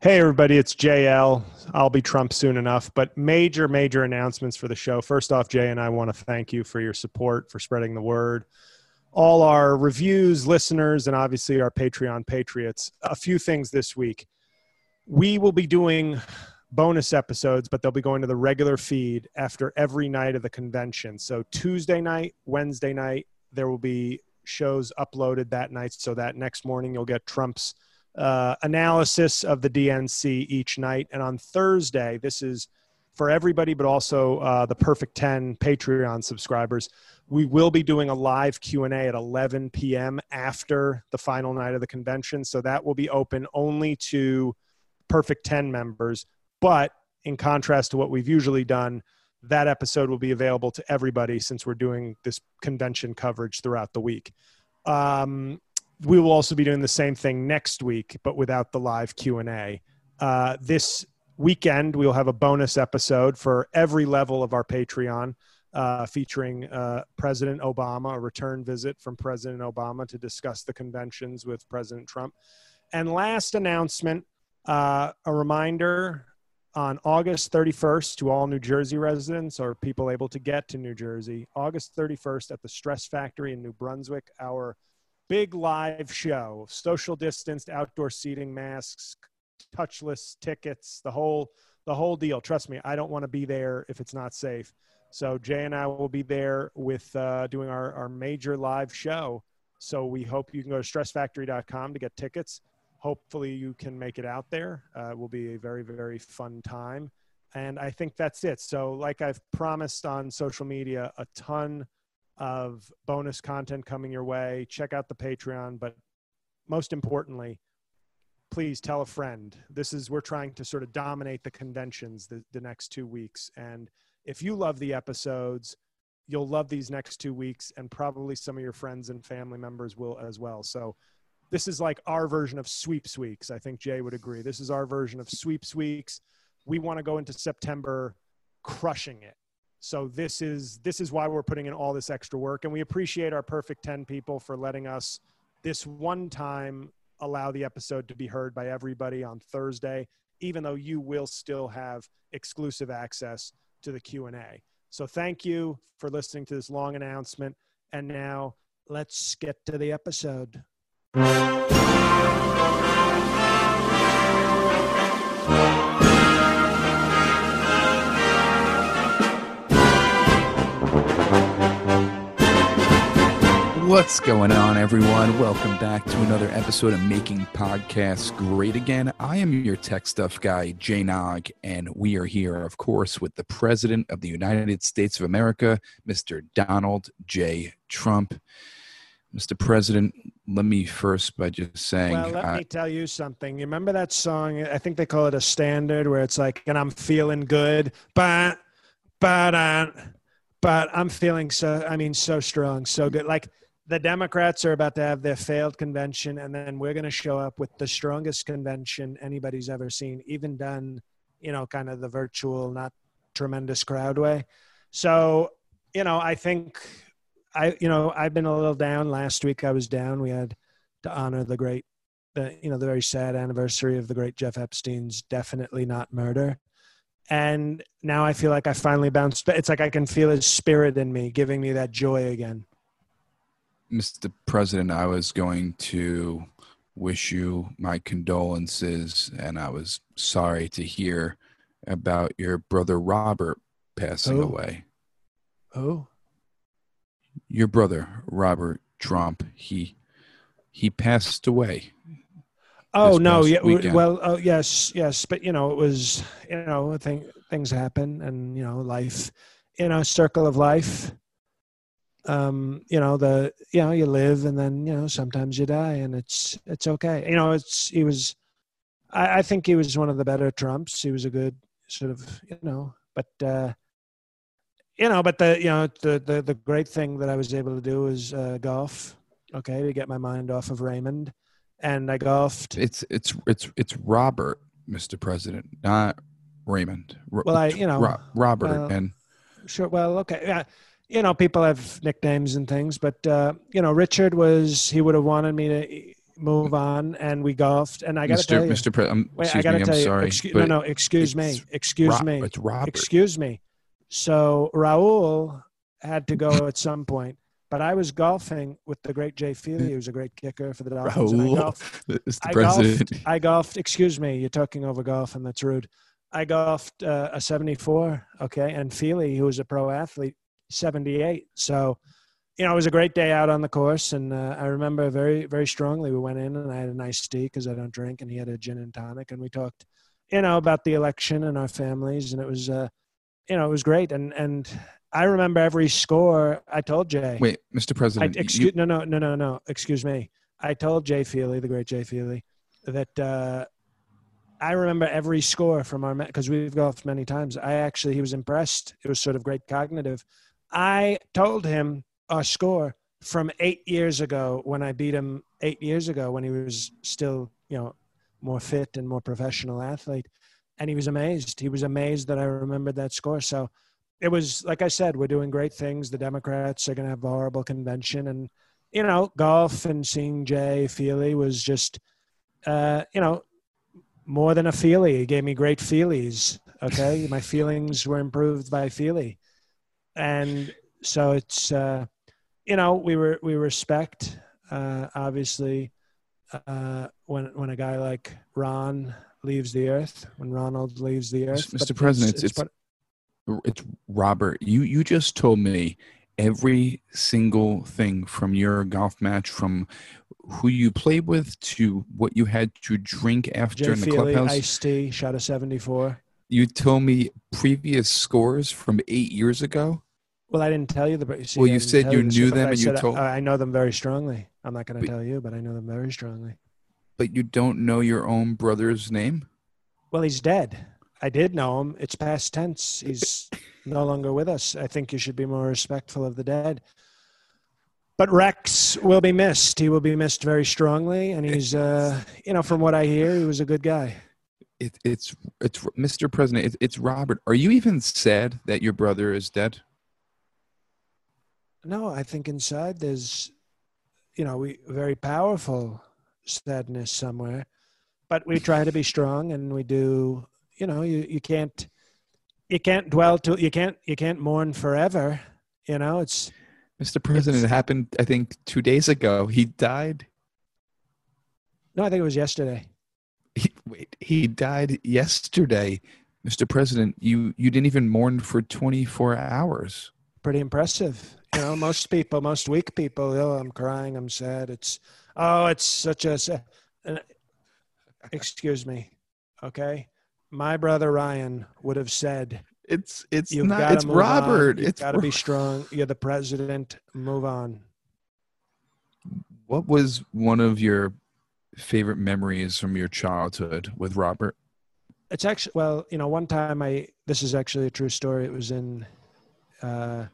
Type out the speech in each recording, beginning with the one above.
Hey, everybody, it's JL. I'll be Trump soon enough, but major, major announcements for the show. First off, Jay and I want to thank you for your support, for spreading the word. All our reviews, listeners, and obviously our Patreon patriots. A few things this week. We will be doing bonus episodes, but they'll be going to the regular feed after every night of the convention. So Tuesday night, Wednesday night, there will be shows uploaded that night. So that next morning, you'll get Trump's uh, analysis of the DNC each night. And on Thursday, this is for everybody, but also uh, the Perfect 10 Patreon subscribers. We will be doing a live Q&A at 11 p.m. after the final night of the convention. So that will be open only to Perfect 10 members. But in contrast to what we've usually done, that episode will be available to everybody since we're doing this convention coverage throughout the week. Um, we will also be doing the same thing next week, but without the live Q and A. Uh, this weekend, we will have a bonus episode for every level of our Patreon, uh, featuring uh, President Obama, a return visit from President Obama to discuss the conventions with President Trump. And last announcement, uh, a reminder on August 31st to all New Jersey residents or people able to get to New Jersey, August 31st at the Stress Factory in New Brunswick, our big live show, social distanced, outdoor seating, masks, touchless tickets, the whole the whole deal. Trust me, I don't want to be there if it's not safe. So Jay and I will be there with uh, doing our, our major live show. So we hope you can go to stressfactory.com to get tickets. Hopefully you can make it out there. Uh, it will be a very, very fun time. And I think that's it. So like I've promised on social media, a ton of bonus content coming your way. Check out the Patreon, but most importantly, please tell a friend. This is we're trying to sort of dominate the conventions the, the next two weeks. And if you love the episodes, you'll love these next two weeks, and probably some of your friends and family members will as well. So this is like our version of sweeps weeks. I think Jay would agree. This is our version of sweeps weeks. We want to go into September crushing it so this is this is why we're putting in all this extra work. And we appreciate our perfect 10 people for letting us this one time allow the episode to be heard by everybody on thursday even though you will still have exclusive access to the q&a so thank you for listening to this long announcement. And now let's get to the episode What's going on, everyone? Welcome back to another episode of Making Podcasts Great Again. I am your tech stuff guy, Jay Nog, and we are here, of course, with the President of the United States of America, Mr. Donald J. Trump. Mr. President, let me first by just saying. Well, let uh, me tell you something. You remember that song? I think they call it a standard, where it's like, and I'm feeling good, but, but, but I'm feeling so, I mean, so strong, so good. Like, the Democrats are about to have their failed convention, and then we're going to show up with the strongest convention anybody's ever seen, even done, you know, kind of the virtual, not tremendous crowd way. So, you know, I think I, you know, I've been a little down. Last week I was down. We had to honor the great, the, you know, the very sad anniversary of the great Jeff Epstein's definitely not murder. And now I feel like I finally bounced. It's like I can feel his spirit in me, giving me that joy again. Mr. President, I was going to wish you my condolences, and I was sorry to hear about your brother Robert passing Who? away. Oh, Your brother Robert Trump, he he passed away. oh no, yeah, weekend. well, oh yes, yes, but you know, it was you know, thing, things happen, and you know, life, you know, circle of life. Um, you know, the you know, you live, and then you know, sometimes you die, and it's it's okay. You know, it's he was, I, I think he was one of the better Trumps. He was a good sort of, you know, but. uh you know, but the you know the the the great thing that I was able to do was uh, golf. Okay, to get my mind off of Raymond, and I golfed. It's it's it's it's Robert, Mr. President, not Raymond. Well, I- you know, Ro- Robert well, and Sure. Well, okay. Yeah. You know, people have nicknames and things, but uh, you know, Richard was he would have wanted me to move on, and we golfed, and I got to tell you, Mr. Pre- um, wait, I got to tell I'm you, sorry. excu- no, no, excuse me, excuse me, It's Robert. excuse me. So Raul had to go at some point, but I was golfing with the great Jay Feely, who's a great kicker for the Dolphins. and I Raul, golfed Mr. I President. golfed. I golfed. Excuse me, you're talking over golf, and that's rude. I golfed uh, a 74. Okay, and Feely, who was a pro athlete, 78. So, you know, it was a great day out on the course, and uh, I remember very, very strongly. We went in, and I had a nice tea because I don't drink, and he had a gin and tonic, and we talked, you know, about the election and our families, and it was, uh, you know, it was great. And and I remember every score. I told Jay. Wait, Mr. I, President. you- excuse, no, no, no, no, no. Excuse me. I told Jay Feely, the great Jay Feely, that uh, I remember every score from our because we've golfed many times. I actually he was impressed. It was sort of great cognitive. I told him our score from eight years ago when I beat him eight years ago when he was still you know more fit and more professional athlete, and he was amazed. He was amazed that I remembered that score. So it was like I said, we're doing great things. The Democrats are going to have a horrible convention, and you know, golf and seeing Jay Feely was just, uh, you know, more than a feely. He gave me great feelies. Okay, my feelings were improved by Feely, and so it's, uh, you know, we were we respect uh, obviously uh, when when a guy like Ron leaves the earth, when Ronald leaves the earth. Mr. but President, it's- part- it's Robert. You you just told me every single thing from your golf match, from who you played with to what you had to drink after Jay in the Feely, clubhouse. iced tea, shot a seventy-four. You told me previous scores from eight years ago. Well, I didn't tell you the. See, Well, you said you knew them and you said I- told- I, know them very strongly. I'm not going to tell you, but I know them very strongly. But you don't know your own brother's name. Well, he's dead. I did know him. It's past tense. He's no longer with us. I think you should be more respectful of the dead. But Rex will be missed. He will be missed very strongly, and he's, uh, you know, from what I hear, he was a good guy. It, it's it's Mr. President. It, it's Robert. Are you even sad that your brother is dead? No, I think inside there's, you know, we very powerful sadness somewhere, but we try to be strong, and we do. You know, you you can't you can't dwell to you can't you can't mourn forever. You know, it's Mr. President, it happened. I think two days ago. He died. no, I think it was yesterday. He, wait, he died yesterday, Mr. President. You you didn't even mourn for 24 hours. Pretty impressive. You know, most people, most weak people, oh, I'm crying, I'm sad. It's oh, it's such a. and- excuse me, okay. My brother Ryan would have said, It's it's You've not. It's move on. Robert. You've It's got to be strong. You're the president. Move on. What was one of your favorite memories from your childhood with Robert? It's actually well, you know, one time I. This is actually a true story. It was in uh,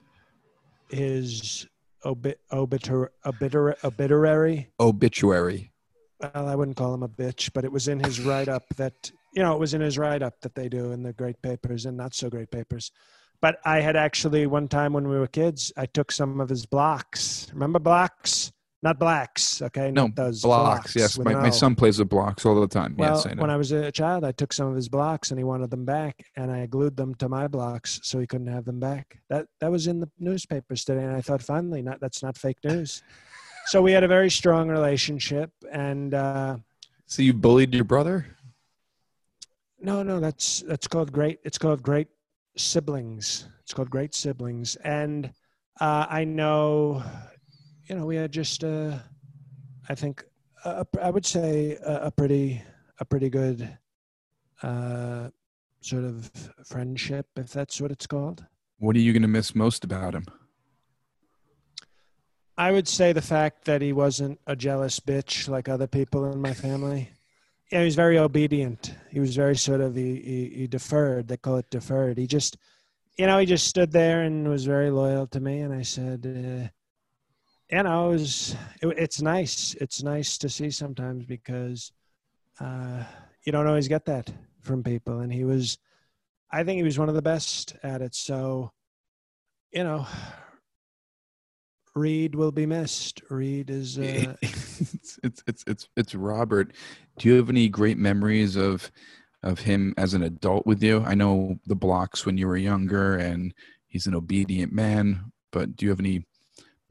his obi- obitur- obitur- obituary. Obituary. Well, I wouldn't call him a bitch, but it was in his write up that you know it was in his write up that they do in the great papers and not so great papers. But I had actually one time when we were kids, I took some of his blocks. Remember blocks? Not blacks, okay? No, Not those blocks. Yes, my, my son plays with blocks all the time. Well, yes, I when I was a child, I took some of his blocks and he wanted them back, and I glued them to my blocks so he couldn't have them back. That that was in the newspapers today, and I thought, finally, not that's not fake news. so we had a very strong relationship, and uh, so you bullied your brother? No, no, that's that's called great. It's called great siblings. It's called great siblings, and uh, I know, you know, we had just, uh, I think, a, I would say a, a pretty, a pretty good, uh, sort of friendship, if that's what it's called. What are you going to miss most about him? I would say the fact that he wasn't a jealous bitch like other people in my family. Yeah, he was very obedient. He was very sort of he, he, he deferred. They call it deferred. He just, you know, he just stood there and was very loyal to me. And I said, uh, you know, it was it, it's nice. It's nice to see sometimes because uh, you don't always get that from people. And he was, I think he was one of the best at it. So, you know, Reed will be missed. Reed is. Uh, it's, it's it's it's it's Robert. Do you have any great memories of of him as an adult with you? I know the blocks when you were younger, and he's an obedient man. But do you have any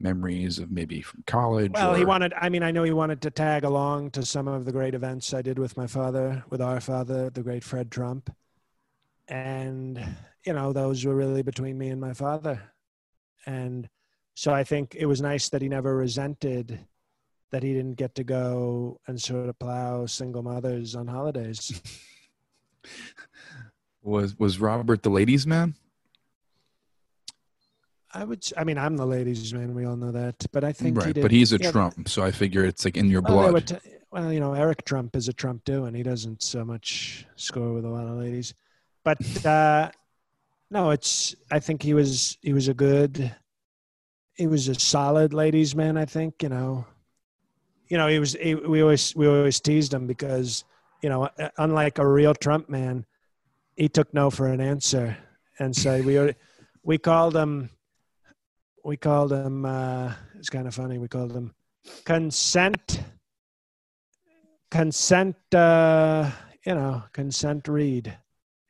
memories of maybe from college? well, or- he wanted. I mean, I know he wanted to tag along to some of the great events I did with my father, with our father, the great Fred Trump, and you know those were really between me and my father, and so I think it was nice that he never resented that he didn't get to go and sort of plow single mothers on holidays. was was Robert the ladies' man? I would. I mean, I'm the ladies' man. We all know that. But I think he Right, did, but he's a yeah, Trump, so I figure it's like in your Well, blood. t- well, you know, Eric Trump is a Trump too, and he doesn't so much score with a lot of ladies. But uh, no, it's. I think he was. He was a good. He was a solid ladies' man. I think you know. You know, he was. He, we always we always teased him because you know, uh, unlike a real Trump man, he took no for an answer, and so we we called him. We called him. Uh, it's kind of funny. We called him consent consent uh you know consent read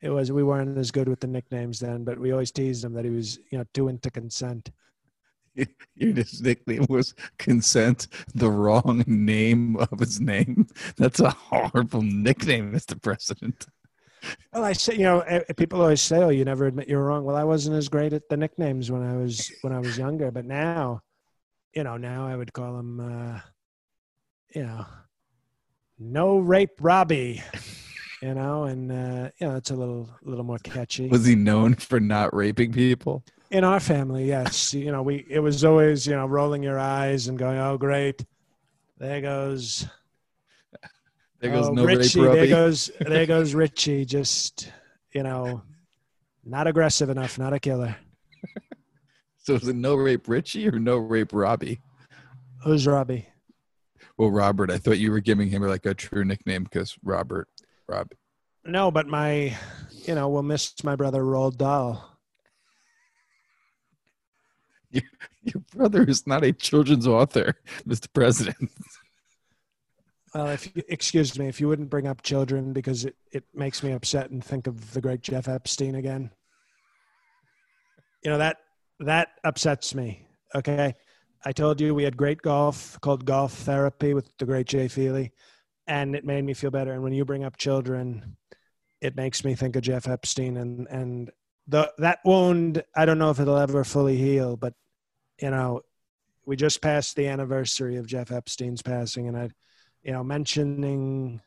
it was we weren't as good with the nicknames then but we always teased him that he was you know too into consent Your nickname was consent, the wrong name of his name. That's a horrible nickname, Mr. President. Well i say you know eh, people always say oh you never admit you're wrong. Well i wasn't as great at the nicknames when i was when i was younger but now you know now i would call him uh you know no rape robbie you know and uh you know it's a little a little more catchy. Was he known for not raping people? in our family yes. You know we it was always you know rolling your eyes and going oh great. There goes There goes oh, no richie rape, there goes there goes richie just you know not aggressive enough not a killer So is it no rape Richie or no rape Robbie? who's robbie Well, Robert, I thought you were giving him like a true nickname because Robert, Rob. no but my you know we'll miss my brother roald dahl Your brother is not a children's author, Mr. President. Well if you excuse me if you wouldn't bring up children because it, it makes me upset and think of the great jeff epstein again. You know that that upsets me okay? I told you we had great golf called golf therapy with the great jay feely and it made me feel better. And when you bring up children it makes me think of jeff epstein and and the that wound i don't know if it'll ever fully heal but you know we just passed the anniversary of jeff epstein's passing and i you know mentioning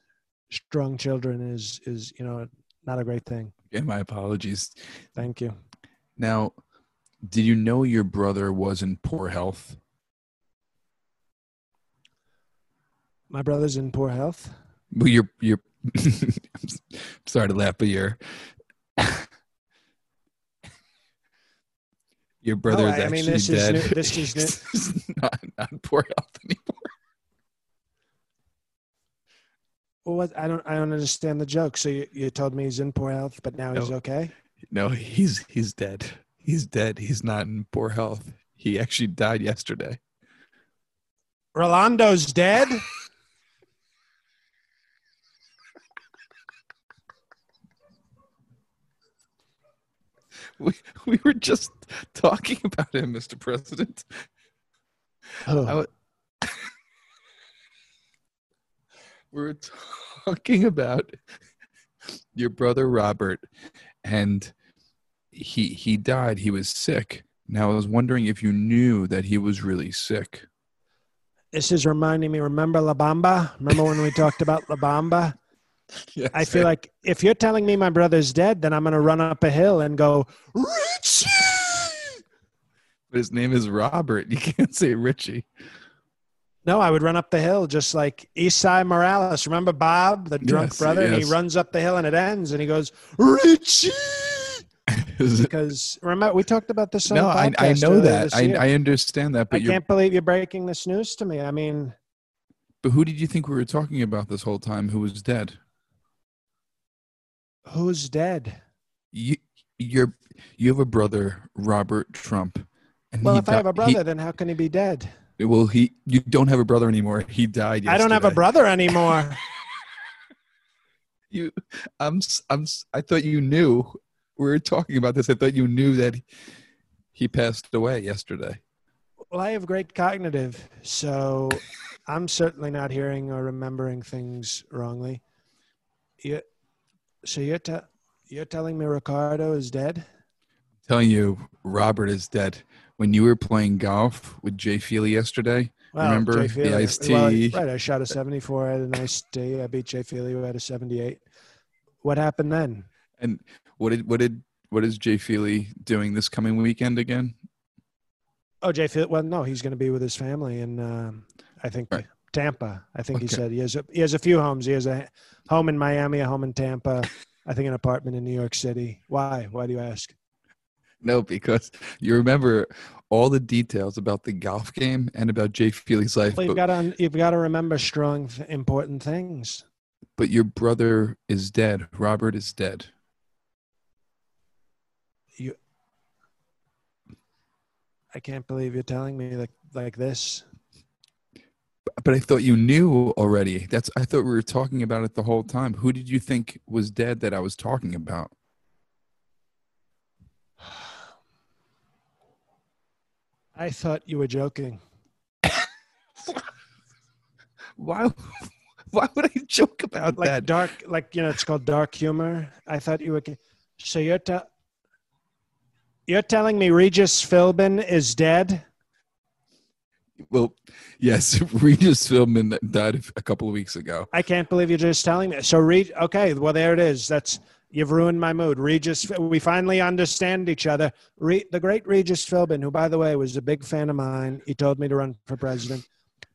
strong children is is you know not a great thing Yeah, my apologies. thank you Now, did you know your brother was in poor health? my brother's in poor health Well, you're you're. I'm sorry to laugh, but you're. Your brother Oh, is I- actually mean, this is new- this is new- not not in poor health anymore. Well what i don't i don't understand the joke so you, you told me he's in poor health but now he's okay No, he's he's dead. He's dead. He's not in poor health. He actually died yesterday. rolando's dead We we were just talking about him, Mr. President. oh, I wa- we were talking about your brother Robert, and he he died. He was sick. Now I was wondering if you knew that he was really sick. This is reminding me. Remember La Bamba? Remember when we talked about La Bamba? Yes, I feel like if you're telling me my brother's dead, then I'm going to run up a hill and go, Richie! But his name is Robert. You can't say Richie. No, I would run up the hill just like Esai Morales. Remember Bob, the drunk Yes, brother? And he runs up the hill and it ends and he goes, Richie! Because remember, we talked about this on no, I, I know that. I. I understand that. I But you're, can't believe you're breaking this news to me. I mean, but who did you think we were talking about this whole time? Who was dead? who's dead? You, you're you have a brother, Robert Trump. Well, if I have a di- he- brother, then how can he be dead? Well, he you don't have a brother anymore. He died. I don't have a brother anymore. You, I'm, I'm. I thought you knew. We were talking about this. I thought you knew that he passed away yesterday. well, I have great cognitive, so I'm certainly not hearing or remembering things wrongly. You, so you're te- you're telling me Ricardo is dead? telling you, Robert is dead. When you were playing golf with Jay Feely yesterday, Remember Jay the Feely- iced well, right, I shot a 74. I had a nice day. I beat Jay Feely, who had a 78. What happened then? and what did what did what is Jay Feely doing this coming weekend again? Oh, Jay Feely. Well, no, he's going to be with his family in, um, I think, Right. Tampa. I think he said he has a, he has a few homes. He has a home in Miami, a home in Tampa. I think an apartment in New York City. Why? Why do you ask? No, because you remember all the details about the golf game and about Jay Feely's life, Well, you've but, got to you've got to remember strong, important things. but your brother is dead. Robert is dead. You, I can't believe you're telling me like like this. But I thought you knew already. That's I thought we were talking about it the whole time. Who did you think was dead that I was talking about? I thought you were joking. Why why would I joke about Like that? dark, like you know, it's called dark humor. I thought you were. So you're te- you're telling me Regis Philbin is dead? Well, yes, Regis Philbin died a couple of weeks ago. I can't believe you're just telling me. So Reg, okay, well there it is. That's you've ruined my mood. Regis, we finally understand each other. Re, the great Regis Philbin, who by the way was a big fan of mine, he told me to run for president.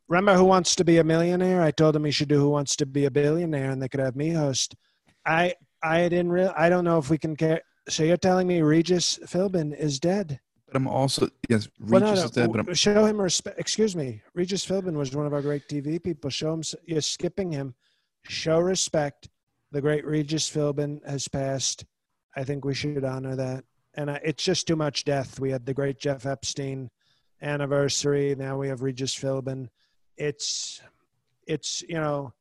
Remember Who Wants to Be a Millionaire? I told him he should do Who Wants to Be a Billionaire, and they could have me host. I I didn't real. I don't know if we can care. So you're telling me Regis Philbin is dead? But I'm also yes, Regis Well, no, is dead. But I'm, Show him respect. Excuse me. Regis Philbin was one of our great TV people. Show him. You're skipping him. Show respect. The great Regis Philbin has passed. I think we should honor that. And I, it's just too much death. We had the great Jeff Epstein anniversary. Now we have Regis Philbin. It's, it's you know,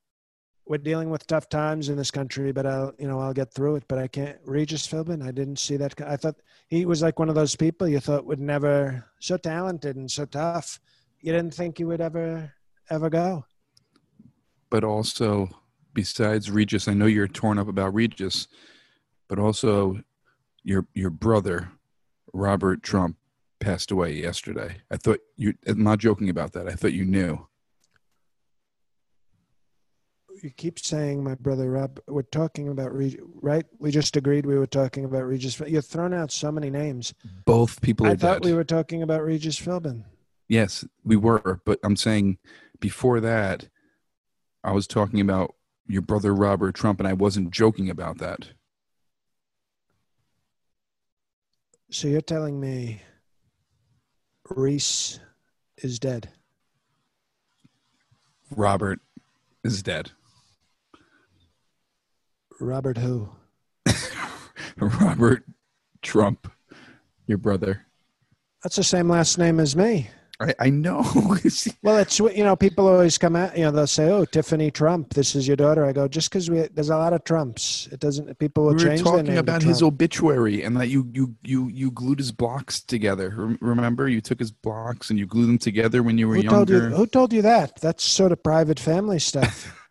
we're dealing with tough times in this country, but I'll you know I'll get through it. But I can't. Regis Philbin. I didn't see that. I thought he was like one of those people you thought would never so talented and so tough you didn't think he would ever ever go but also besides Regis, I know you're torn up about Regis, but also your your brother, Robert Trump, passed away yesterday. I thought you I'm not joking about that. I thought you knew. you keep saying my brother rob we're talking about Regis, right we just agreed we were talking about regis you're throwing out so many names Both people are i thought dead. we were talking about regis philbin Yes, we were, but I'm saying before that, I was talking about your brother Robert Trump, and I wasn't joking about that. so you're telling me reese is dead Robert is dead. robert who Robert Trump, your brother. that's the same last name as me I, I know. Well, it's you know people always come out. You know they'll say, "Oh, Tiffany Trump, this is your daughter." I go, just because we there's a lot of Trumps, it doesn't. People will we were change their talking about his obituary and that you you you you glued his blocks together. Remember, you took his blocks and you glued them together when you were Who told younger. you? Who told you that? That's sort of private family stuff.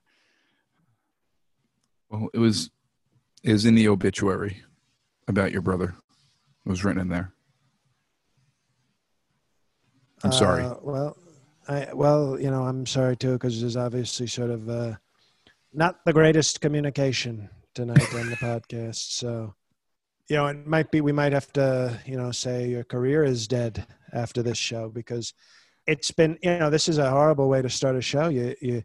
Well, it was is in the obituary about your brother. It was written in there. I'm sorry. Uh, well, I well, you know, I'm sorry too because there's obviously sort of uh, not the greatest communication tonight on the podcast. So, you know, it might be we might have to, you know, say your career is dead after this show because it's been, you know, this is a horrible way to start a show. You you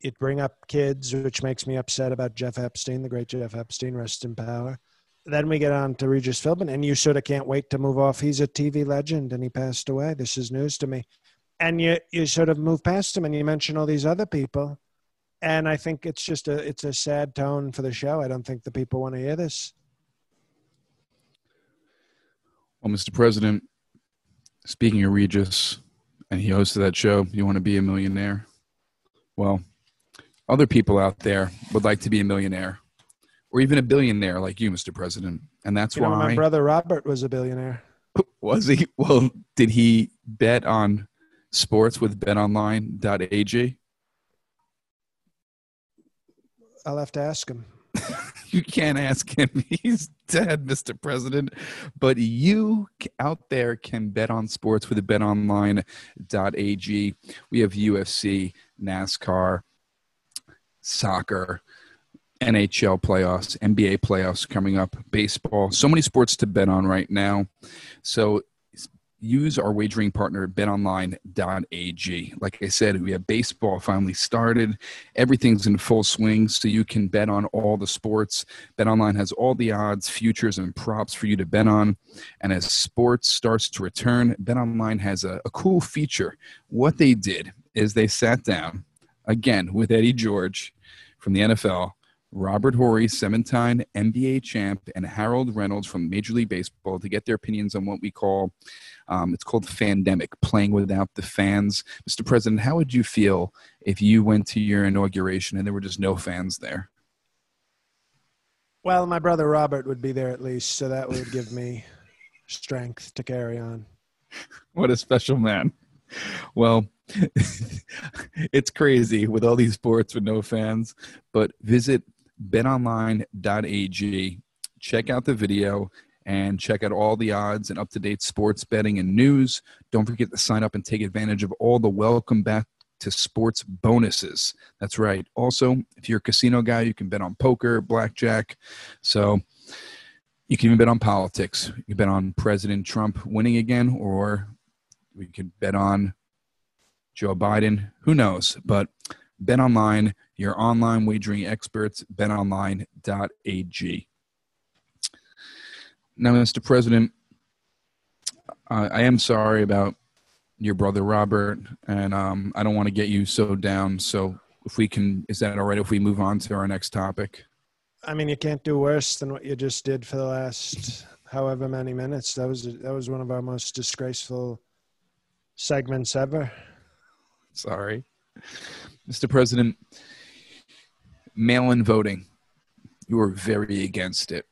you bring up kids, which makes me upset about Jeff Epstein, the great Jeff Epstein, rest in power. Then we get on to Regis Philbin, and you sort of can't wait to move off. He's a TV legend, and he passed away. This is news to me. And you you sort of move past him, and you mention all these other people, and I think it's just a it's a sad tone for the show. I don't think the people want to hear this. Well, Mr. President, speaking of Regis, and he hosted that show, You Want to Be a Millionaire? Well, other people out there would like to be a millionaire or even a billionaire like you, Mr. President. And that's You why know, my brother Robert was a billionaire. was he? Well, did he bet on sports with betonline.ag? I'll have to ask him. You can't ask him. He's dead, Mr. President. But you out there can bet on sports with betonline.ag. We have UFC, NASCAR, soccer, NHL playoffs, NBA playoffs coming up, baseball. So many sports to bet on right now. So use our wagering partner betonline.ag. Like I said, we have baseball finally started. Everything's in full swing so you can bet on all the sports. BetOnline has all the odds, futures and props for you to bet on. And as sports starts to return, BetOnline has a, a cool feature. What they did is they sat down again with Eddie George from the NFL Robert Horry, seven-time NBA champ, and Harold Reynolds from Major League Baseball to get their opinions on what we call, um, it's called the Fandemic, playing without the fans. Mr. President, how would you feel if you went to your inauguration and there were just no fans there? Well, my brother Robert would be there at least, so that would give me strength to carry on. What a special man. Well, it's crazy with all these sports with no fans, but visit betonline.ag, check out the video, and check out all the odds and up to date sports betting and news. Don't forget to sign up and take advantage of all the welcome back to sports bonuses. That's right. Also, if you're a casino guy, you can bet on poker, blackjack. So you can even bet on politics. You can bet on President Trump winning again, or we could bet on Joe Biden. Who knows? But Bet Online, your online wagering experts, betonline.ag. Now, Mr. President, uh, I am sorry about your brother Robert, and um, I don't want to get you so down. So, if we can, is that all right if we move on to our next topic? I mean, you can't do worse than what you just did for the last however many minutes. That was that was one of our most disgraceful segments ever. Sorry. Mr. President, mail in voting, you are very against it.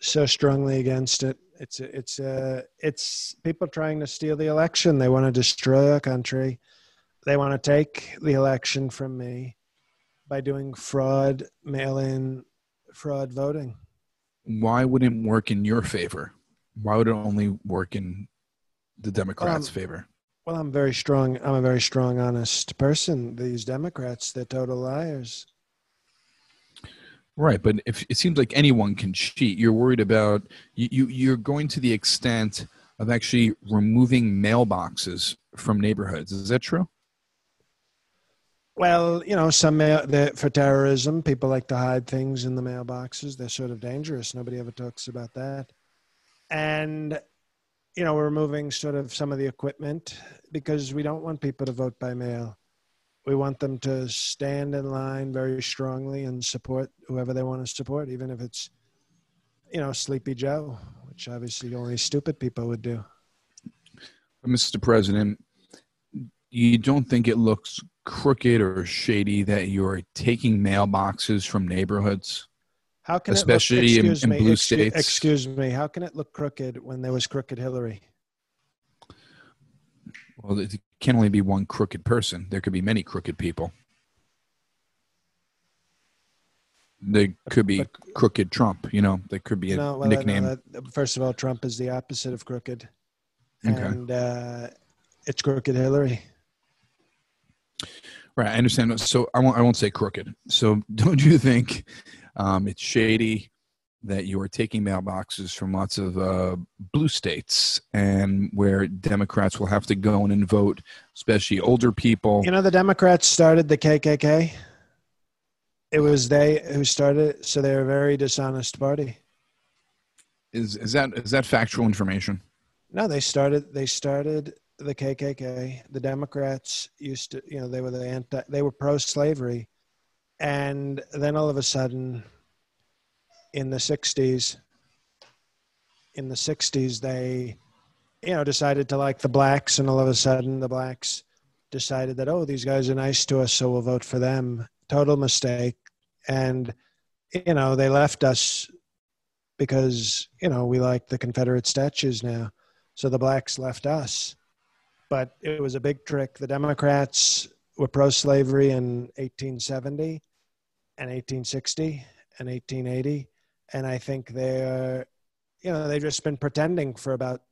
So strongly against it. It's a, it's a, it's people trying to steal the election. They want to destroy our country. They want to take the election from me by doing fraud, mail-in fraud voting. Why wouldn't it work in your favor? Why would it only work in the Democrats' Um, favor? Well, I'm very strong. I'm a very strong, honest person. These Democrats, they're total liars. Right, but if it seems like anyone can cheat, you're worried about you, you you're going to the extent of actually removing mailboxes from neighborhoods. Is that true? Well, you know, some mail, for terrorism, people like to hide things in the mailboxes. They're sort of dangerous. Nobody ever talks about that. And, you know, we're removing sort of some of the equipment because we don't want people to vote by mail. We want them to stand in line very strongly and support whoever they want to support, even if it's, you know, Sleepy Joe, which obviously only stupid people would do. Mr. President, you don't think it looks crooked or shady that you're taking mailboxes from neighborhoods? How can Especially it in- look, in me, blue states. Excuse me. How can it look crooked when there was crooked Hillary? Well, it can only be one crooked person. There could be many crooked people. They could be crooked Trump. You know, they could be a No, well, nickname. no, that- first of all, Trump is the opposite of crooked, Okay. and uh, it's crooked Hillary. Right, I understand. So I won't. I won't say crooked. So don't you think um, it's shady that you are taking mailboxes from lots of uh, blue states and where Democrats will have to go in and vote, especially older people? You know, the Democrats started the KKK. It was they who started it, so they're a very dishonest party. Is is that is that factual information? No, they started. They started the KKK. The Democrats used to, you know, they were the anti. They were pro-slavery, and then all of a sudden, in the '60s, in the '60s, they, you know, decided to like the blacks, and all of a sudden, the blacks decided that oh, these guys are nice to us, so we'll vote for them. Total mistake, and you know, they left us because you know we like the Confederate statues now. So the blacks left us. But it was a big trick. The Democrats were pro slavery in 1870 and 1860 and 1880. And I think they're, you know, they've just been pretending for about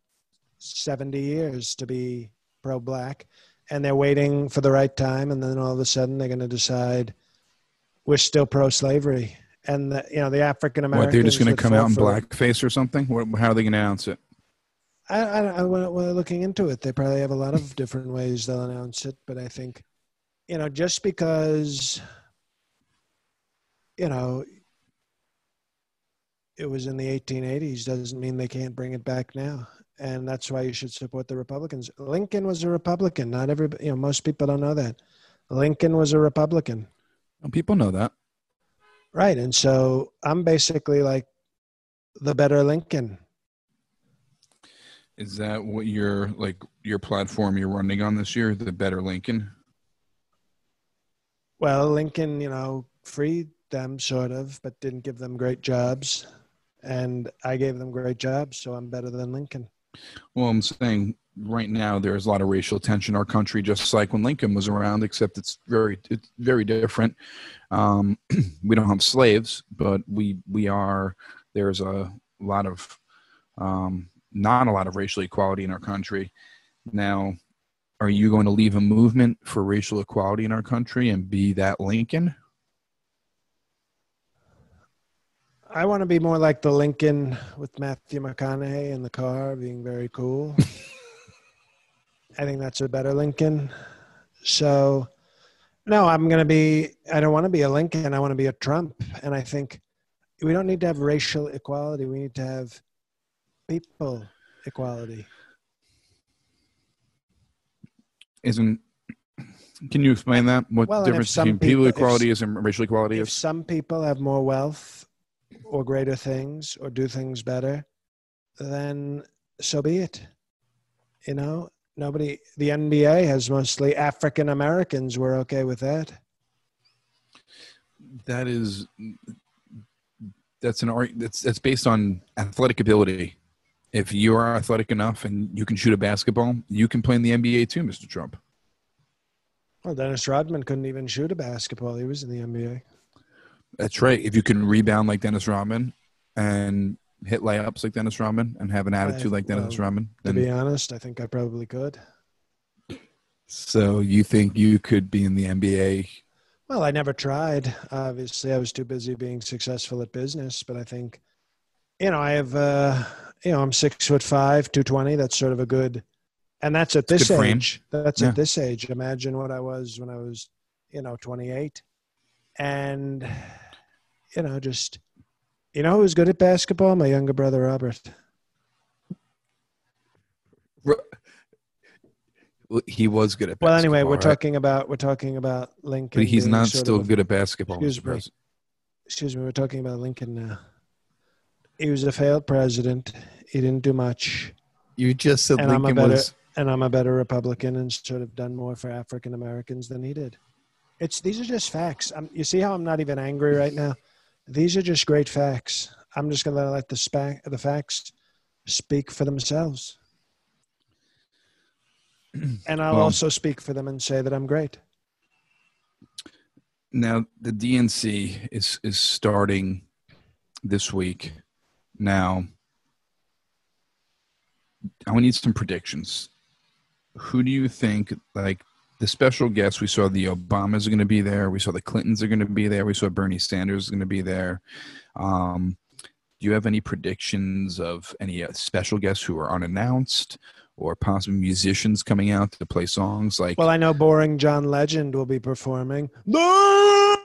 70 years to be pro black. And they're waiting for the right time. And then all of a sudden they're going to decide we're still pro slavery. And, the, you know, the African Americans. What they're just going to come out in blackface or something? How are they going to announce it? I, I, I when we're looking into it, they probably have a lot of different ways they'll announce it. But I think, you know, just because, you know, it was in the 1880s doesn't mean they can't bring it back now. And that's why you should support the Republicans. Lincoln was a Republican. Not everybody, you know, most people don't know that. Lincoln was a Republican. Well, people know that. Right. And so I'm basically like the better Lincoln. Is that what your like your platform you're running on this year? The Better Lincoln. Well, Lincoln, you know, freed them sort of, but didn't give them great jobs. And I gave them great jobs, so I'm better than Lincoln. Well, I'm saying right now there's a lot of racial tension in our country, just like when Lincoln was around, except it's very it's very different. Um, we don't have slaves, but we we are. There's a lot of um, not a lot of racial equality in our country. Now, are you going to leave a movement for racial equality in our country and be that Lincoln? I want to be more like the Lincoln with Matthew McConaughey in the car, being very cool. I think that's a better Lincoln. So, no, I'm going to be, I don't want to be a Lincoln. I want to be a Trump. And I think we don't need to have racial equality. We need to have people equality. Isn't can you explain that? What Well, the difference between people people- equality s- is and racial equality if is? some people have more wealth or greater things or do things better, then so be it. You know, nobody, the NBA has mostly African Americans. We're okay with that. that is that's an art that's that's based on athletic ability if you are athletic enough and you can shoot a basketball you can play in the nba too mr trump Well, Dennis Rodman couldn't even shoot a basketball. He was in the NBA. that's right if you can rebound like dennis rodman and hit layups like dennis rodman and have an attitude like dennis well, rodman To be honest, I think I probably could. so you think you could be in the nba Well, I never tried. Obviously, I was too busy being successful at business. But I think, you know, I have, uh, you know, I'm six foot five, two twenty. That's sort of a good, and that's at this good frame. age. That's Yeah. at this age. Imagine what I was when I was, you know, twenty eight, and, you know, just, you know, who's good at basketball? My younger brother Robert. he was good at Well, anyway, we're right? talking about we're talking about Lincoln. but he's not still a- good at basketball Excuse me. Excuse me, we're talking about Lincoln now. He was a failed president. He didn't do much. you just said And I'm a lincoln better- was And I'm a better Republican and should have done more for African Americans than he did. It's these are just facts. i you see how I'm not even angry right now? These are just great facts. I'm just going to let the spa- the facts speak for themselves. And I'll Well- also speak for them and say that I'm great. Now the DNC is is starting this week. Now I need some predictions. Who do you think like the special guests we saw the Obamas are going to be there, we saw the Clintons are going to be there, we saw Bernie Sanders is going to be there. Um, do you have any predictions of any uh, special guests who are unannounced or possible musicians coming out to play songs like Well, I know boring John Legend will be performing. No!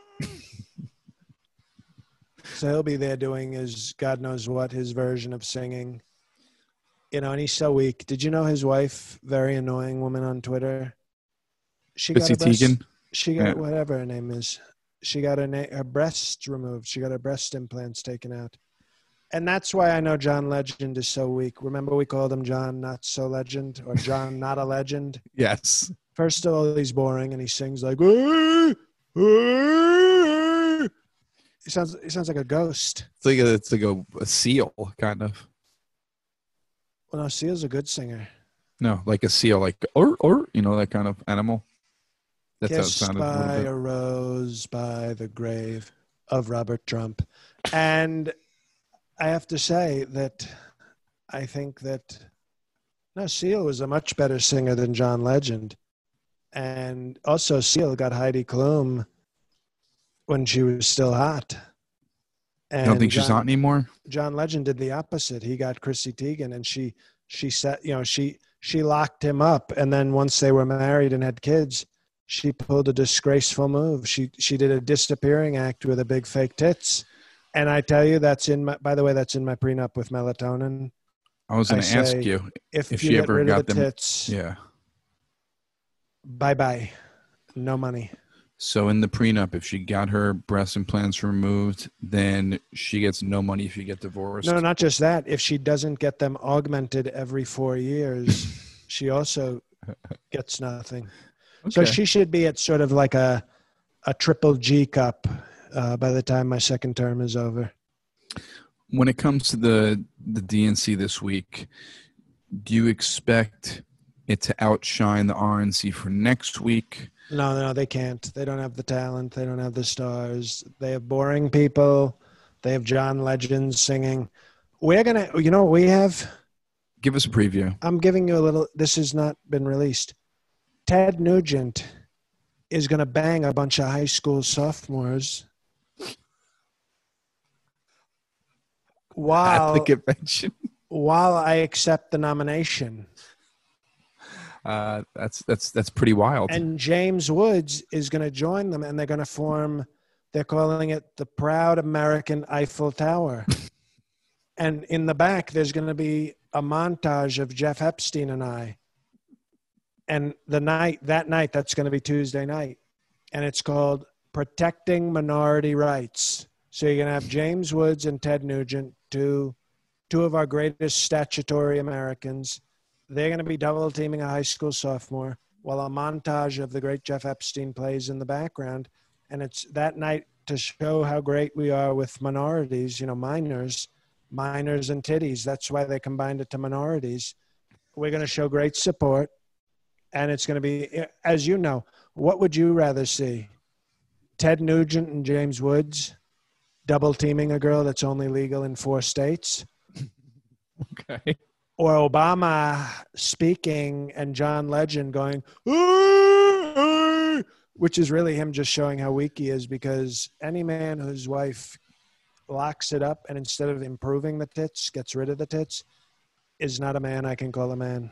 So he'll be there doing his God knows what, his version of singing. You know, and he's so weak. Did you know his wife, very annoying woman on Twitter? She Chrissy got breast- Teigen? She got Yeah. whatever her name is. She got her, na- her breasts removed. She got her breast implants taken out. And that's why I know John Legend is so weak. Remember, we called him John Not So Legend or John Not a Legend? Yes. First of all, he's boring and he sings like. "Ah, ah." Sounds. He sounds like a ghost. It's like a, it's like a, a seal kind of. Well, no, Seal's a good singer. No, like a seal, like or or you know that kind of animal. That's how it Kissed sounded. by bit. a rose by the grave of Robert Trump, and I have to say that I think that no, Seal was a much better singer than John Legend, and also Seal got Heidi Klum when she was still hot. You don't think she's hot anymore? John Legend did the opposite. He got Chrissy Teigen, and she she said, you know, she she locked him up, and then once they were married and had kids, she pulled a disgraceful move. She she did a disappearing act with a big fake tits, and I tell you, that's in my. By the way, that's in my prenup with melatonin. I was going to ask say- you. If, If you she ever got the them- tits, Yeah. bye bye, no money. So in the prenup, if she got her breast implants removed, then she gets no money if you get divorced. No, not just that. If she doesn't get them augmented every four years, she also gets nothing. So she should be at sort of like a a triple G cup uh, by the time my second term is over. when it comes to the the DNC this week, do you expect it to outshine the RNC for next week? No, no, they can't. They don't have the talent. They don't have the stars. They have boring people. They have John Legend singing. We're gonna, you know, what we have. Give us a preview. I'm giving you a little. This has not been released. Ted Nugent is gonna bang a bunch of high school sophomores. While At the convention. while I accept the nomination. Uh, that's that's that's pretty wild. And James Woods is going to join them, and they're going to form. They're calling it the Proud American Eiffel Tower. and in the back, there's going to be a montage of Jeff Epstein and I. And the night that night, that's going to be Tuesday night, and it's called Protecting Minority Rights. So you're going to have James Woods and Ted Nugent, two two of our greatest statutory Americans. They're going to be double teaming a high school sophomore while a montage of the great Jeff Epstein plays in the background. And it's that night to show how great we are with minorities, you know, minors, minors and titties. That's why they combined it to minorities. We're going to show great support. And it's going to be, as you know, what would you rather see? Ted Nugent and James Woods double teaming a girl that's only legal in four states? okay. Or Obama speaking and John Legend going, which is really him just showing how weak he is because any man whose wife locks it up and instead of improving the tits, gets rid of the tits, is not a man I can call a man.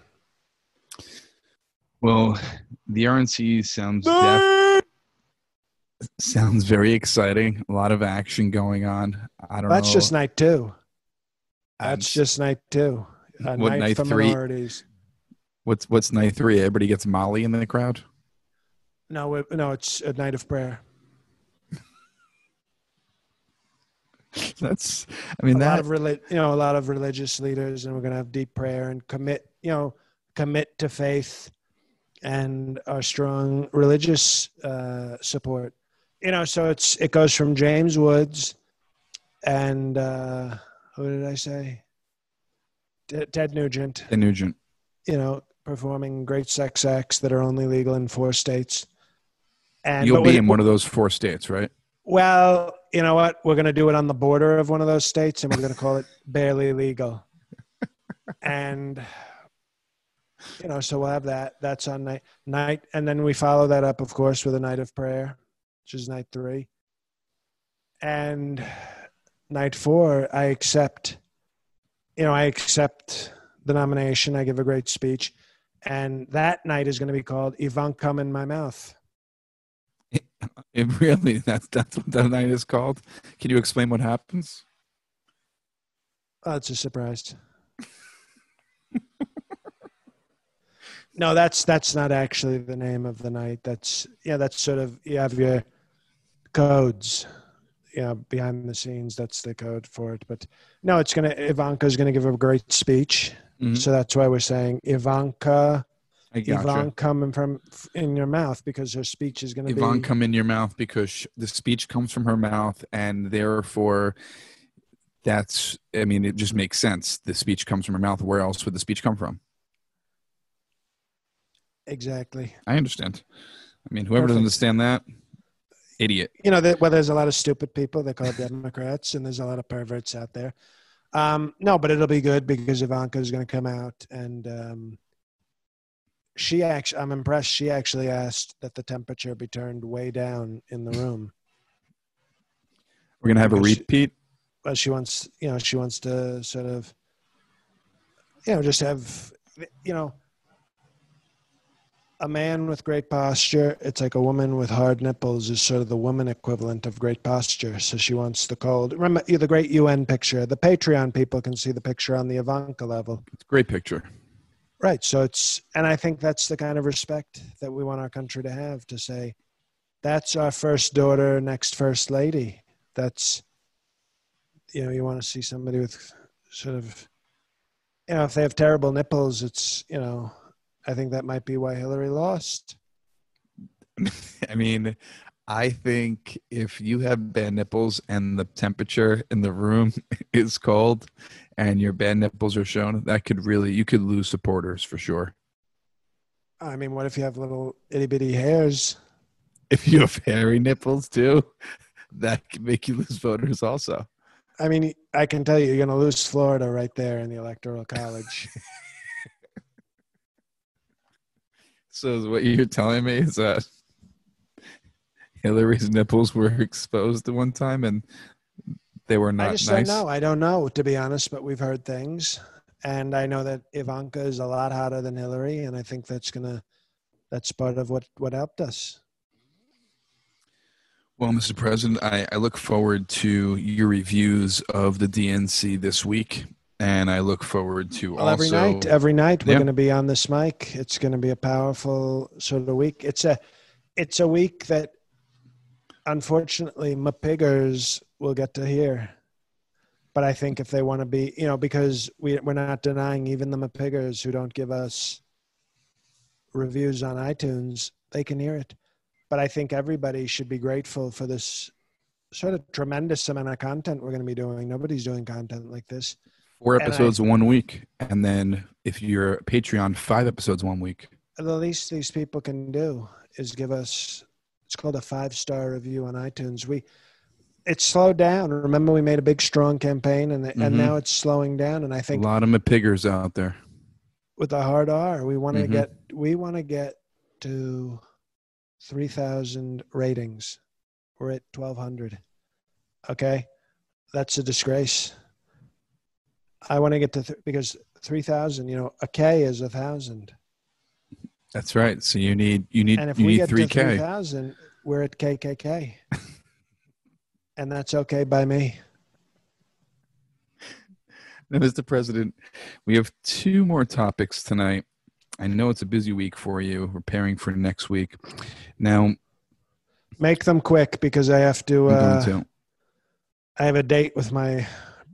Well, the RNC sounds def- sounds very exciting. A lot of action going on. I don't That's know. just night two. That's just night two. A What, night, night for three? minorities. what's what's night three? Everybody gets Molly in the crowd. No, it, no, it's a night of prayer. That's. I mean a lot of you know a lot of religious leaders and we're going to have deep prayer and commit you know commit to faith and our strong religious uh, support you know so it's it goes from james woods and uh, who did i say Ted nugent The Nugent. you know performing great sex acts that are only legal in four states And You'll be we- in one of those four states, right? Well, you know what? We're going to do it on the border of one of those states, and we're going to call it barely legal. and you know, so we'll have that. That's on night night, and then we follow that up, of course, with a night of prayer, which is night three. And night four, I accept. You know, I accept the nomination. I give a great speech, and that night is going to be called "Ivanka in My Mouth." It really that's that's what that night is called. Can you explain what happens? Oh, it's a surprise. no, that's that's not actually the name of the night. That's yeah, that's sort of you have your codes. Yeah, behind the scenes, that's the code for it. But no, it's gonna Ivanka's gonna give a great speech. Mhm. So that's why we're saying Ivanka, I gotcha. Coming from in your mouth because her speech is gonna Yvonne be come in your mouth because sh- the speech comes from her mouth, and therefore, that's. I mean, it just makes sense. The speech comes from her mouth. Where else would the speech come from? exactly. I understand. I mean, whoever doesn't understand that, idiot. you know, that, well, there's a lot of stupid people. they call called Democrats, and there's a lot of perverts out there. Um, no, but it'll be good because Ivanka is going to come out, and um, she actually, I'm impressed. She actually asked that the temperature be turned way down in the room. We're gonna have a she- repeat. Well, she wants, you know, she wants to sort of, you know, just have, you know, a man with great posture. It's like a woman with hard nipples is sort of the woman equivalent of great posture. So she wants the cold. Remember the great UN picture. The Patreon people can see the picture on the Ivanka level. It's a great picture. Right. So it's, and I think that's the kind of respect that we want our country to have to say, that's our first daughter, next first lady. That's, you know, you want to see somebody with sort of, you know, if they have terrible nipples, it's, you know, I think that might be why Hillary lost. I mean, I think if you have bad nipples and the temperature in the room is cold and your bad nipples are shown, that could really you could lose supporters for sure. I mean, what if you have little itty bitty hairs? If you have hairy nipples too, that could make you lose voters also. I mean, I can tell you, you're going to lose Florida right there in the Electoral College. So what you're telling me is that Hillary's nipples were exposed at one time and they were not nice. I just nice. don't know. I don't know, to be honest, but we've heard things. And I know that Ivanka is a lot hotter than Hillary. And I think that's to, that's part of what, what helped us. Well, Mr. President, I, I look forward to your reviews of the DNC this week, and I look forward to Well, also every night, every night we're Yeah. going to be on this mic. It's going to be a powerful sort of week. It's a, it's a week that, unfortunately, MPiggas will get to hear. But I think if they want to be, you know, because we we're not denying even the MPiggas who don't give us reviews on iTunes, they can hear it. But I think everybody should be grateful for this sort of tremendous amount of content we're going to be doing. Nobody's doing content like this. Four and I- episodes one week, and then if you're a Patreon, five episodes one week. the least these people can do is give us it's called a five star review on itunes. We it's slowed down. Remember we made a big strong campaign and and now it's slowing down and I think a lot of MPiggas out there. with the hard r we want to Mhm. get we want to get to 3000 ratings. We're at 1200 okay? That's a disgrace i want to get to th- because 3000 you know a k is a thousand That's right. So you need you need and if you we need get three to K. 3000 we're at kkk and that's okay by me Now, Mr. President, we have two more topics tonight. I know it's a busy week for you, preparing for next week. Now, make them quick because i have to uh, to. i have a date with my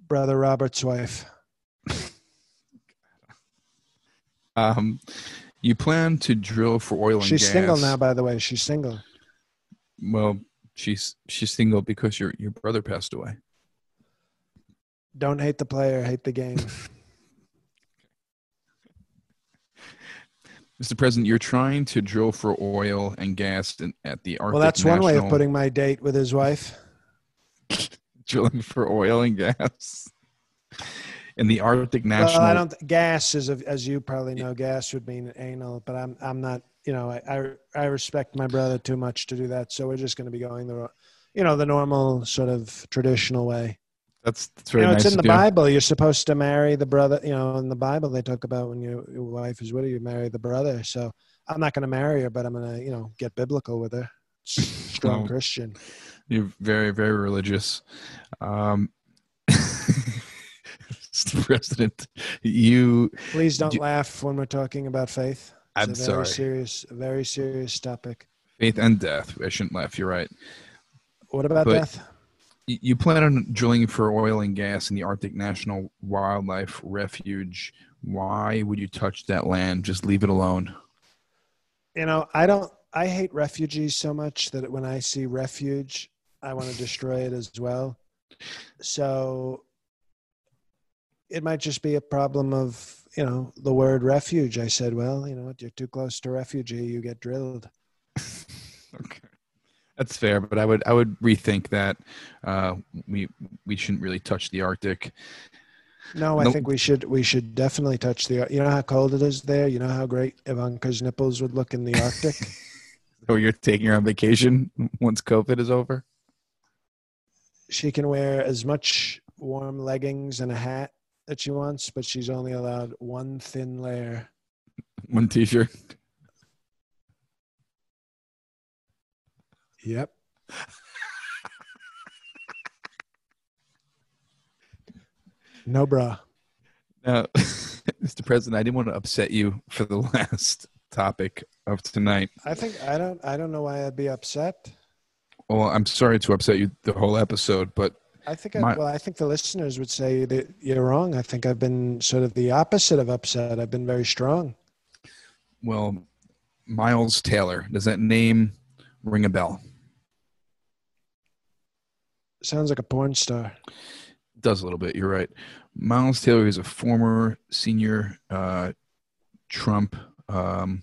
brother robert's wife Um, you plan to drill for oil and she's gas. She's single now by the way she's single Well, she's she's single because your your brother passed away. don't hate the player hate the game Mr. President, you're trying to drill for oil and gas in, at the Arctic well, that's one way of putting my date with his wife. drilling for oil and gas in the Arctic National. Well, I don't. Gas is, as you probably know, gas would mean anal, but I'm I'm not. You know, I I, respect my brother too much to do that. So we're just going to be going the, you know, the normal sort of traditional way. That's that's very you know, nice. it's in the. Bible. You're supposed to marry the brother. You know, in the Bible they talk about when your, your wife is with you, you marry the brother. So I'm not going to marry her, but I'm going to, you know, get biblical with her. Strong Oh. Christian. You're very very religious. Um, Mr. President, you. Please don't Do- laugh when we're talking about faith. It's I'm a very sorry. serious, a very serious topic. Faith and death. I shouldn't laugh. You're right. What about But- death? You you plan on drilling for oil and gas in the Arctic National Wildlife Refuge. Why would you touch that land? Just leave it alone. You know, I don't. I hate refugees so much that when I see refuge, I want to destroy it as well. So it might just be a problem of you know the word refuge. I said, well, you know what? You're too close to refugee, you get drilled. Okay, that's fair, but I would I would rethink that. Uh, we we shouldn't really touch the Arctic. No, I Nope. think we should. We should definitely touch the. You know how cold it is there. You know how great Ivanka's nipples would look in the Arctic. So you're taking her on vacation once COVID is over. she can wear as much warm leggings and a hat that she wants, but she's only allowed one thin layer. One T-shirt. Yep. No bra. Now, Mr. President, I didn't want to upset you for the last topic of tonight. I think I don't. I don't know why I'd be upset. Well, I'm sorry to upset you the whole episode, but I think. I, well, I think the listeners would say that you're wrong. I think I've been sort of the opposite of upset. I've been very strong. well, Miles Taylor, does that name ring a bell? Sounds like a porn star. does a little bit. You're right. Miles Taylor is a former senior uh, Trump um,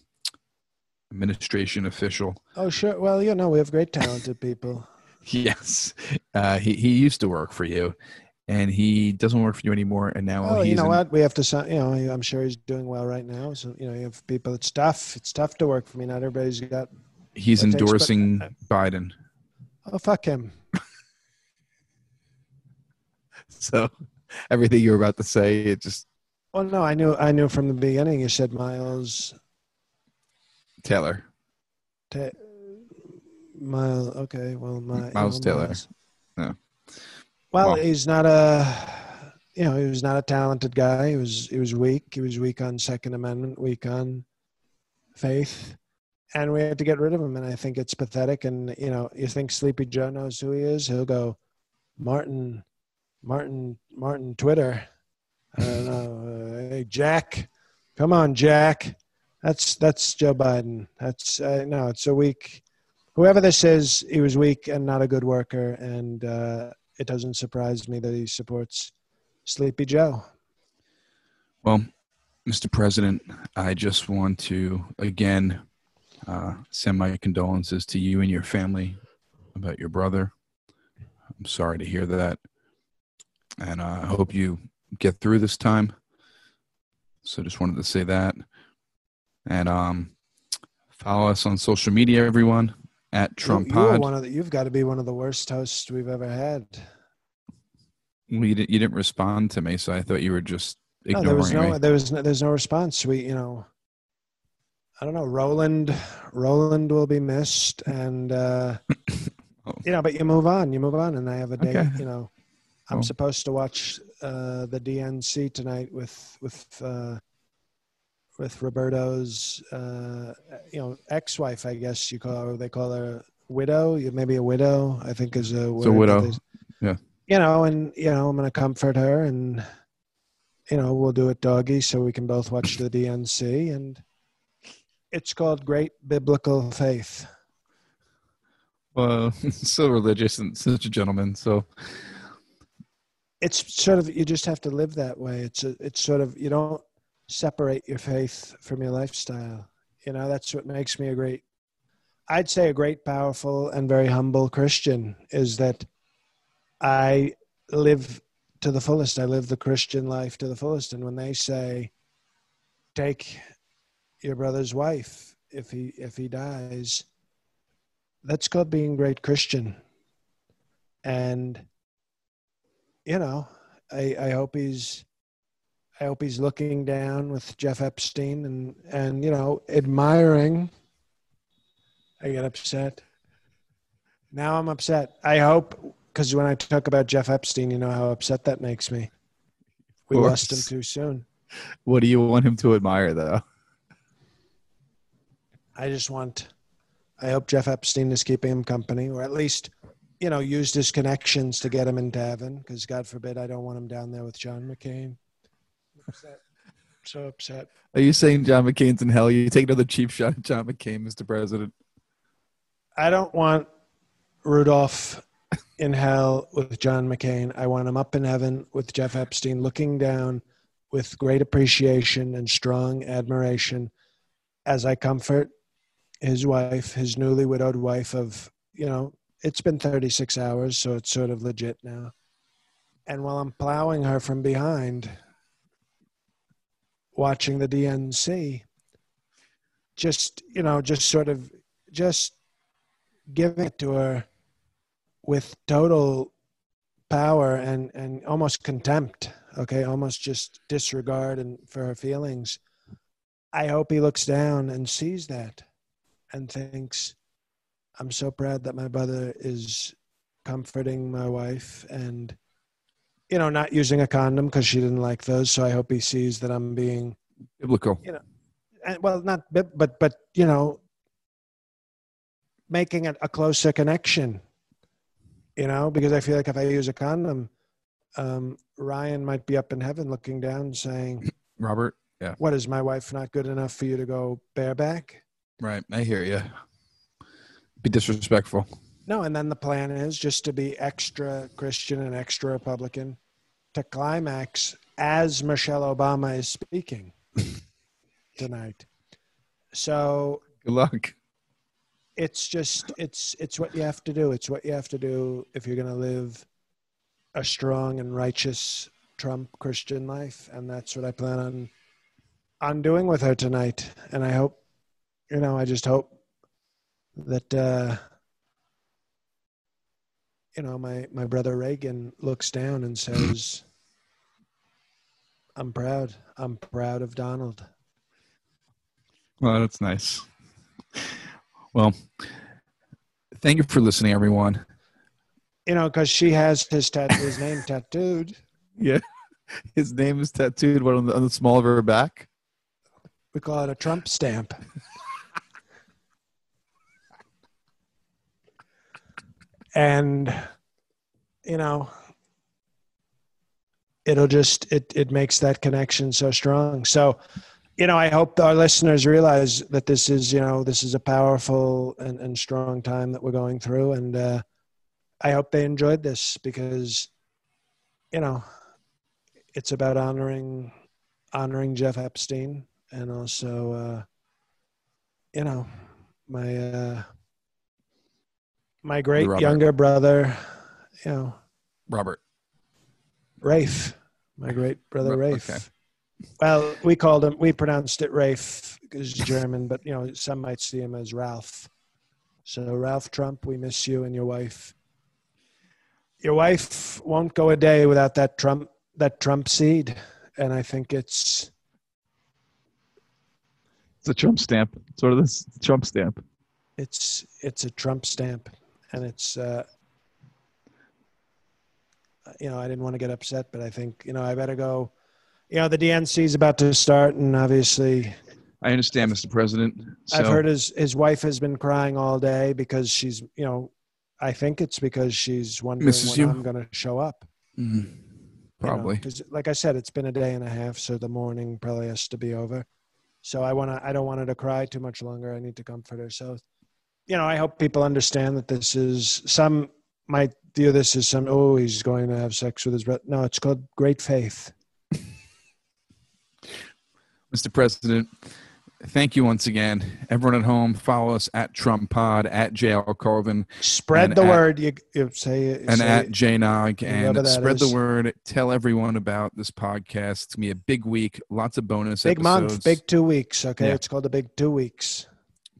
administration official. Oh, sure. Well, you know, we have great talented people. Yes, uh, he he used to work for you, and he doesn't work for you anymore. And now Oh, he's you know in- what? We have to, sign- you know, I'm sure he's doing well right now. So, you know, you have people. It's tough. It's tough to work for me. Not everybody's got. he's it takes, but- endorsing Biden. Oh, fuck him. So everything you were about to say, it just Well, no, I knew. I knew from the beginning. You said Miles. Taylor. Ta- Miles. Okay. Well, my, Miles Taylor. Miles. Yeah. Well, he's not a. You know, he was not a talented guy. He was. He was weak. He was weak on Second Amendment. Weak on faith. And we had to get rid of him. And I think it's pathetic. And you know, you think Sleepy Joe knows who he is? He'll go, Martin, Martin, Martin, Twitter. I don't know. Uh, hey, Jack, come on, Jack. That's that's Joe Biden. That's uh, no. It's a weak. Whoever this is, he was weak and not a good worker, and uh, it doesn't surprise me that he supports Sleepy Joe. Well, Mr. President, I just want to again uh, send my condolences to you and your family about your brother. I'm sorry to hear that. And uh, I hope you get through this time. So just wanted to say that. And um, follow us on social media, everyone, at Trump you, you one of the, you've got to be one of the worst hosts we've ever had. Well, you, didn't, you didn't respond to me, so I thought you were just ignoring No, there was no me. there was no, there's no response. We you know, I don't know. Roland Roland will be missed, and uh, Oh. you know, but you move on. You move on, and I have a day. Okay. You know, I'm Oh. supposed to watch uh, the DNC tonight with with uh, with Roberto's uh, you know ex-wife. I guess you call her. They call her widow. Maybe a widow. I think is a word. that widow. Yeah. You know, and you know, I'm going to comfort her, and you know, we'll do it doggy, so we can both watch the DNC, and it's called Great Biblical Faith. Well, so religious and such a gentleman. So it's sort of you just have to live that way it's a, it's sort of you don't separate your faith from your lifestyle You know, that's what makes me a great, I'd say a great, powerful, and very humble Christian is that I live to the fullest. I live the Christian life to the fullest. And when they say, take your brother's wife if he if he dies, that's called being great Christian. And you know, I I hope he's I hope he's looking down with Jeff Epstein and and you know admiring. I get upset. Now I'm upset. I hope because when I talk about Jeff Epstein, you know how upset that makes me. We lost him too soon. What do you want him to admire, though? I just want. I hope Jeff Epstein is keeping him company, or at least, you know, used his connections to get him into heaven. Because God forbid, I don't want him down there with John McCain upset. So upset. Are you saying John McCain's in hell? You take another cheap shot at John McCain, Mr. President. I don't want Rudolph in hell with John McCain. I want him up in heaven with Jeff Epstein, looking down with great appreciation and strong admiration as I comfort his wife, his newly widowed wife of, you know, it's been 36 hours, so it's sort of legit now. And while I'm plowing her from behind, watching the DNC, just, you know, just sort of, just giving it to her with total power and, and almost contempt, okay, almost just disregard and for her feelings. I hope he looks down and sees that and thinks, I'm so proud that my brother is comforting my wife and you know, not using a condom because she didn't like those. So I hope he sees that I'm being biblical. You know, and, well, not but but you know, making it a closer connection. You know, because I feel like if I use a condom, um, Ryan might be up in heaven looking down, saying, "Robert, yeah, what is my wife not good enough for you to go bareback?" Right, I hear you. Be disrespectful. No, and then the plan is just to be extra Christian and extra Republican to climax as Michelle Obama is speaking tonight. So good luck. It's just it's it's what you have to do. It's what you have to do if you're going to live a strong and righteous Trump Christian life, and that's what I plan on on doing with her tonight. And I hope, you know, I just hope that. uh you know, my, my brother Reagan looks down and says, I'm proud. I'm proud of Donald. Well, that's nice. Well, thank you for listening, everyone. You know, because she has his, tat- his name tattooed. Yeah. His name is tattooed what, on, the, on the small of her back. We call it a Trump stamp. And you know it'll just it it makes that connection so strong. So you know i hope our listeners realize that this is you know this is a powerful and, and strong time that we're going through. And uh, i hope they enjoyed this because you know it's about honoring honoring jeff epstein and also uh, you know my uh, my great Robert. younger brother, you know, Robert. Rafe, my great brother Ra- Rafe. okay. Well, we called him, we pronounced it Rafe because he's German, but you know, some might see him as Ralph. So, Ralph Trump, we miss you and your wife. Your wife won't go a day without that Trump that Trump seed, and I think it's It's a Trump stamp. Sort of this Trump stamp. it's it's a Trump stamp, and it's uh, you know I didn't want to get upset, but I think you know I better go. You know the DNC is about to start, and obviously I understand, Mr. President. So, I've heard his his wife has been crying all day because she's you know I think it's because she's wondering Misses when you? I'm going to show up. Mhm. you know, like I said, it's been a day and a half, so the morning probably has to be over. So I want to. I don't want her to cry too much longer. I need to comfort her. So, you know, I hope people understand that this is some might view this as some. Oh, he's going to have sex with his brother. No, it's called great faith. Mr. President, thank you once again, everyone at home. Follow us at Trump Pod at JL Cauvin Spread the at- word. You, you say and say at. JayNog and spread is. the word. Tell everyone about this podcast. It's gonna be a big week. Lots of bonus big episodes. month, big two weeks. Okay, Yeah. it's called the big two weeks.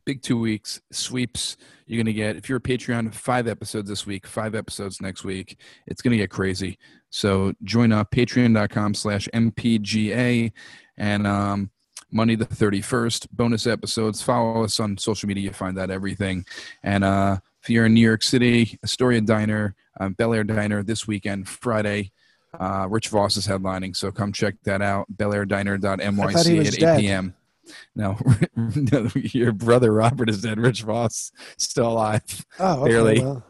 Big two weeks sweeps you're going to get if you're a patreon five episodes this week five episodes next week it's going to get crazy so join up patreon.com slash mpga and um monday the 31st bonus episodes follow us on social media you find out everything and uh if you're in new york city astoria diner um, bel air diner this weekend friday uh, Rich Voss is headlining, so come check that out. I thought he BelAirDiner.nyc was at 8 dead. p.m. No, no, your brother Robert is dead. Rich Voss still alive. Oh, okay, Barely. well,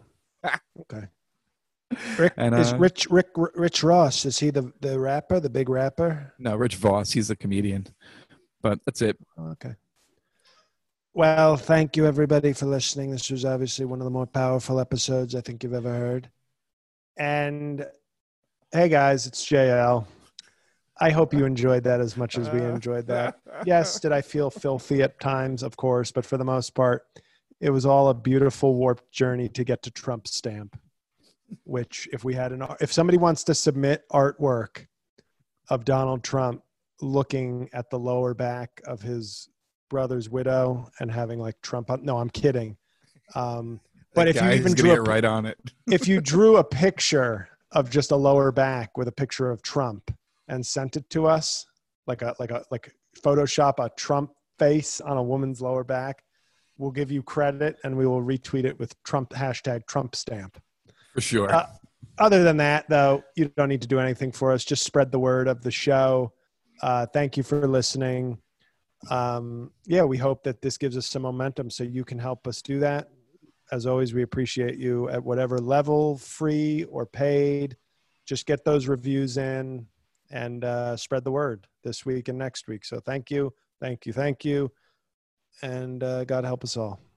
okay. Rick And, is uh, Rich Rick Rich Ross. Is he the the rapper, the big rapper? No, Rich Voss. He's a comedian. But that's it. Okay. Well, thank you everybody for listening. This was obviously one of the more powerful episodes I think you've ever heard. And hey guys, it's JL. I hope you enjoyed that as much as we enjoyed that. Yes, did I feel filthy at times? Of course, but for the most part, it was all a beautiful warped journey to get to Trump's stamp. Which, if we had an, if somebody wants to submit artwork of Donald Trump looking at the lower back of his brother's widow and having like Trump no, I'm kidding. Um, but That if you even drew a, right on it. if you drew a picture of just a lower back with a picture of Trump and sent it to us, like a like a like Photoshop a Trump face on a woman's lower back, we'll give you credit and we will retweet it with Trump hashtag Trump stamp. For sure. Uh, Other than that, though, you don't need to do anything for us. Just spread the word of the show. Uh, thank you for listening. Um, yeah, we hope that this gives us some momentum so you can help us do that. As always, we appreciate you at whatever level, free or paid. Just get those reviews in and uh, spread the word this week and next week. So thank you, thank you, thank you. And uh, God help us all.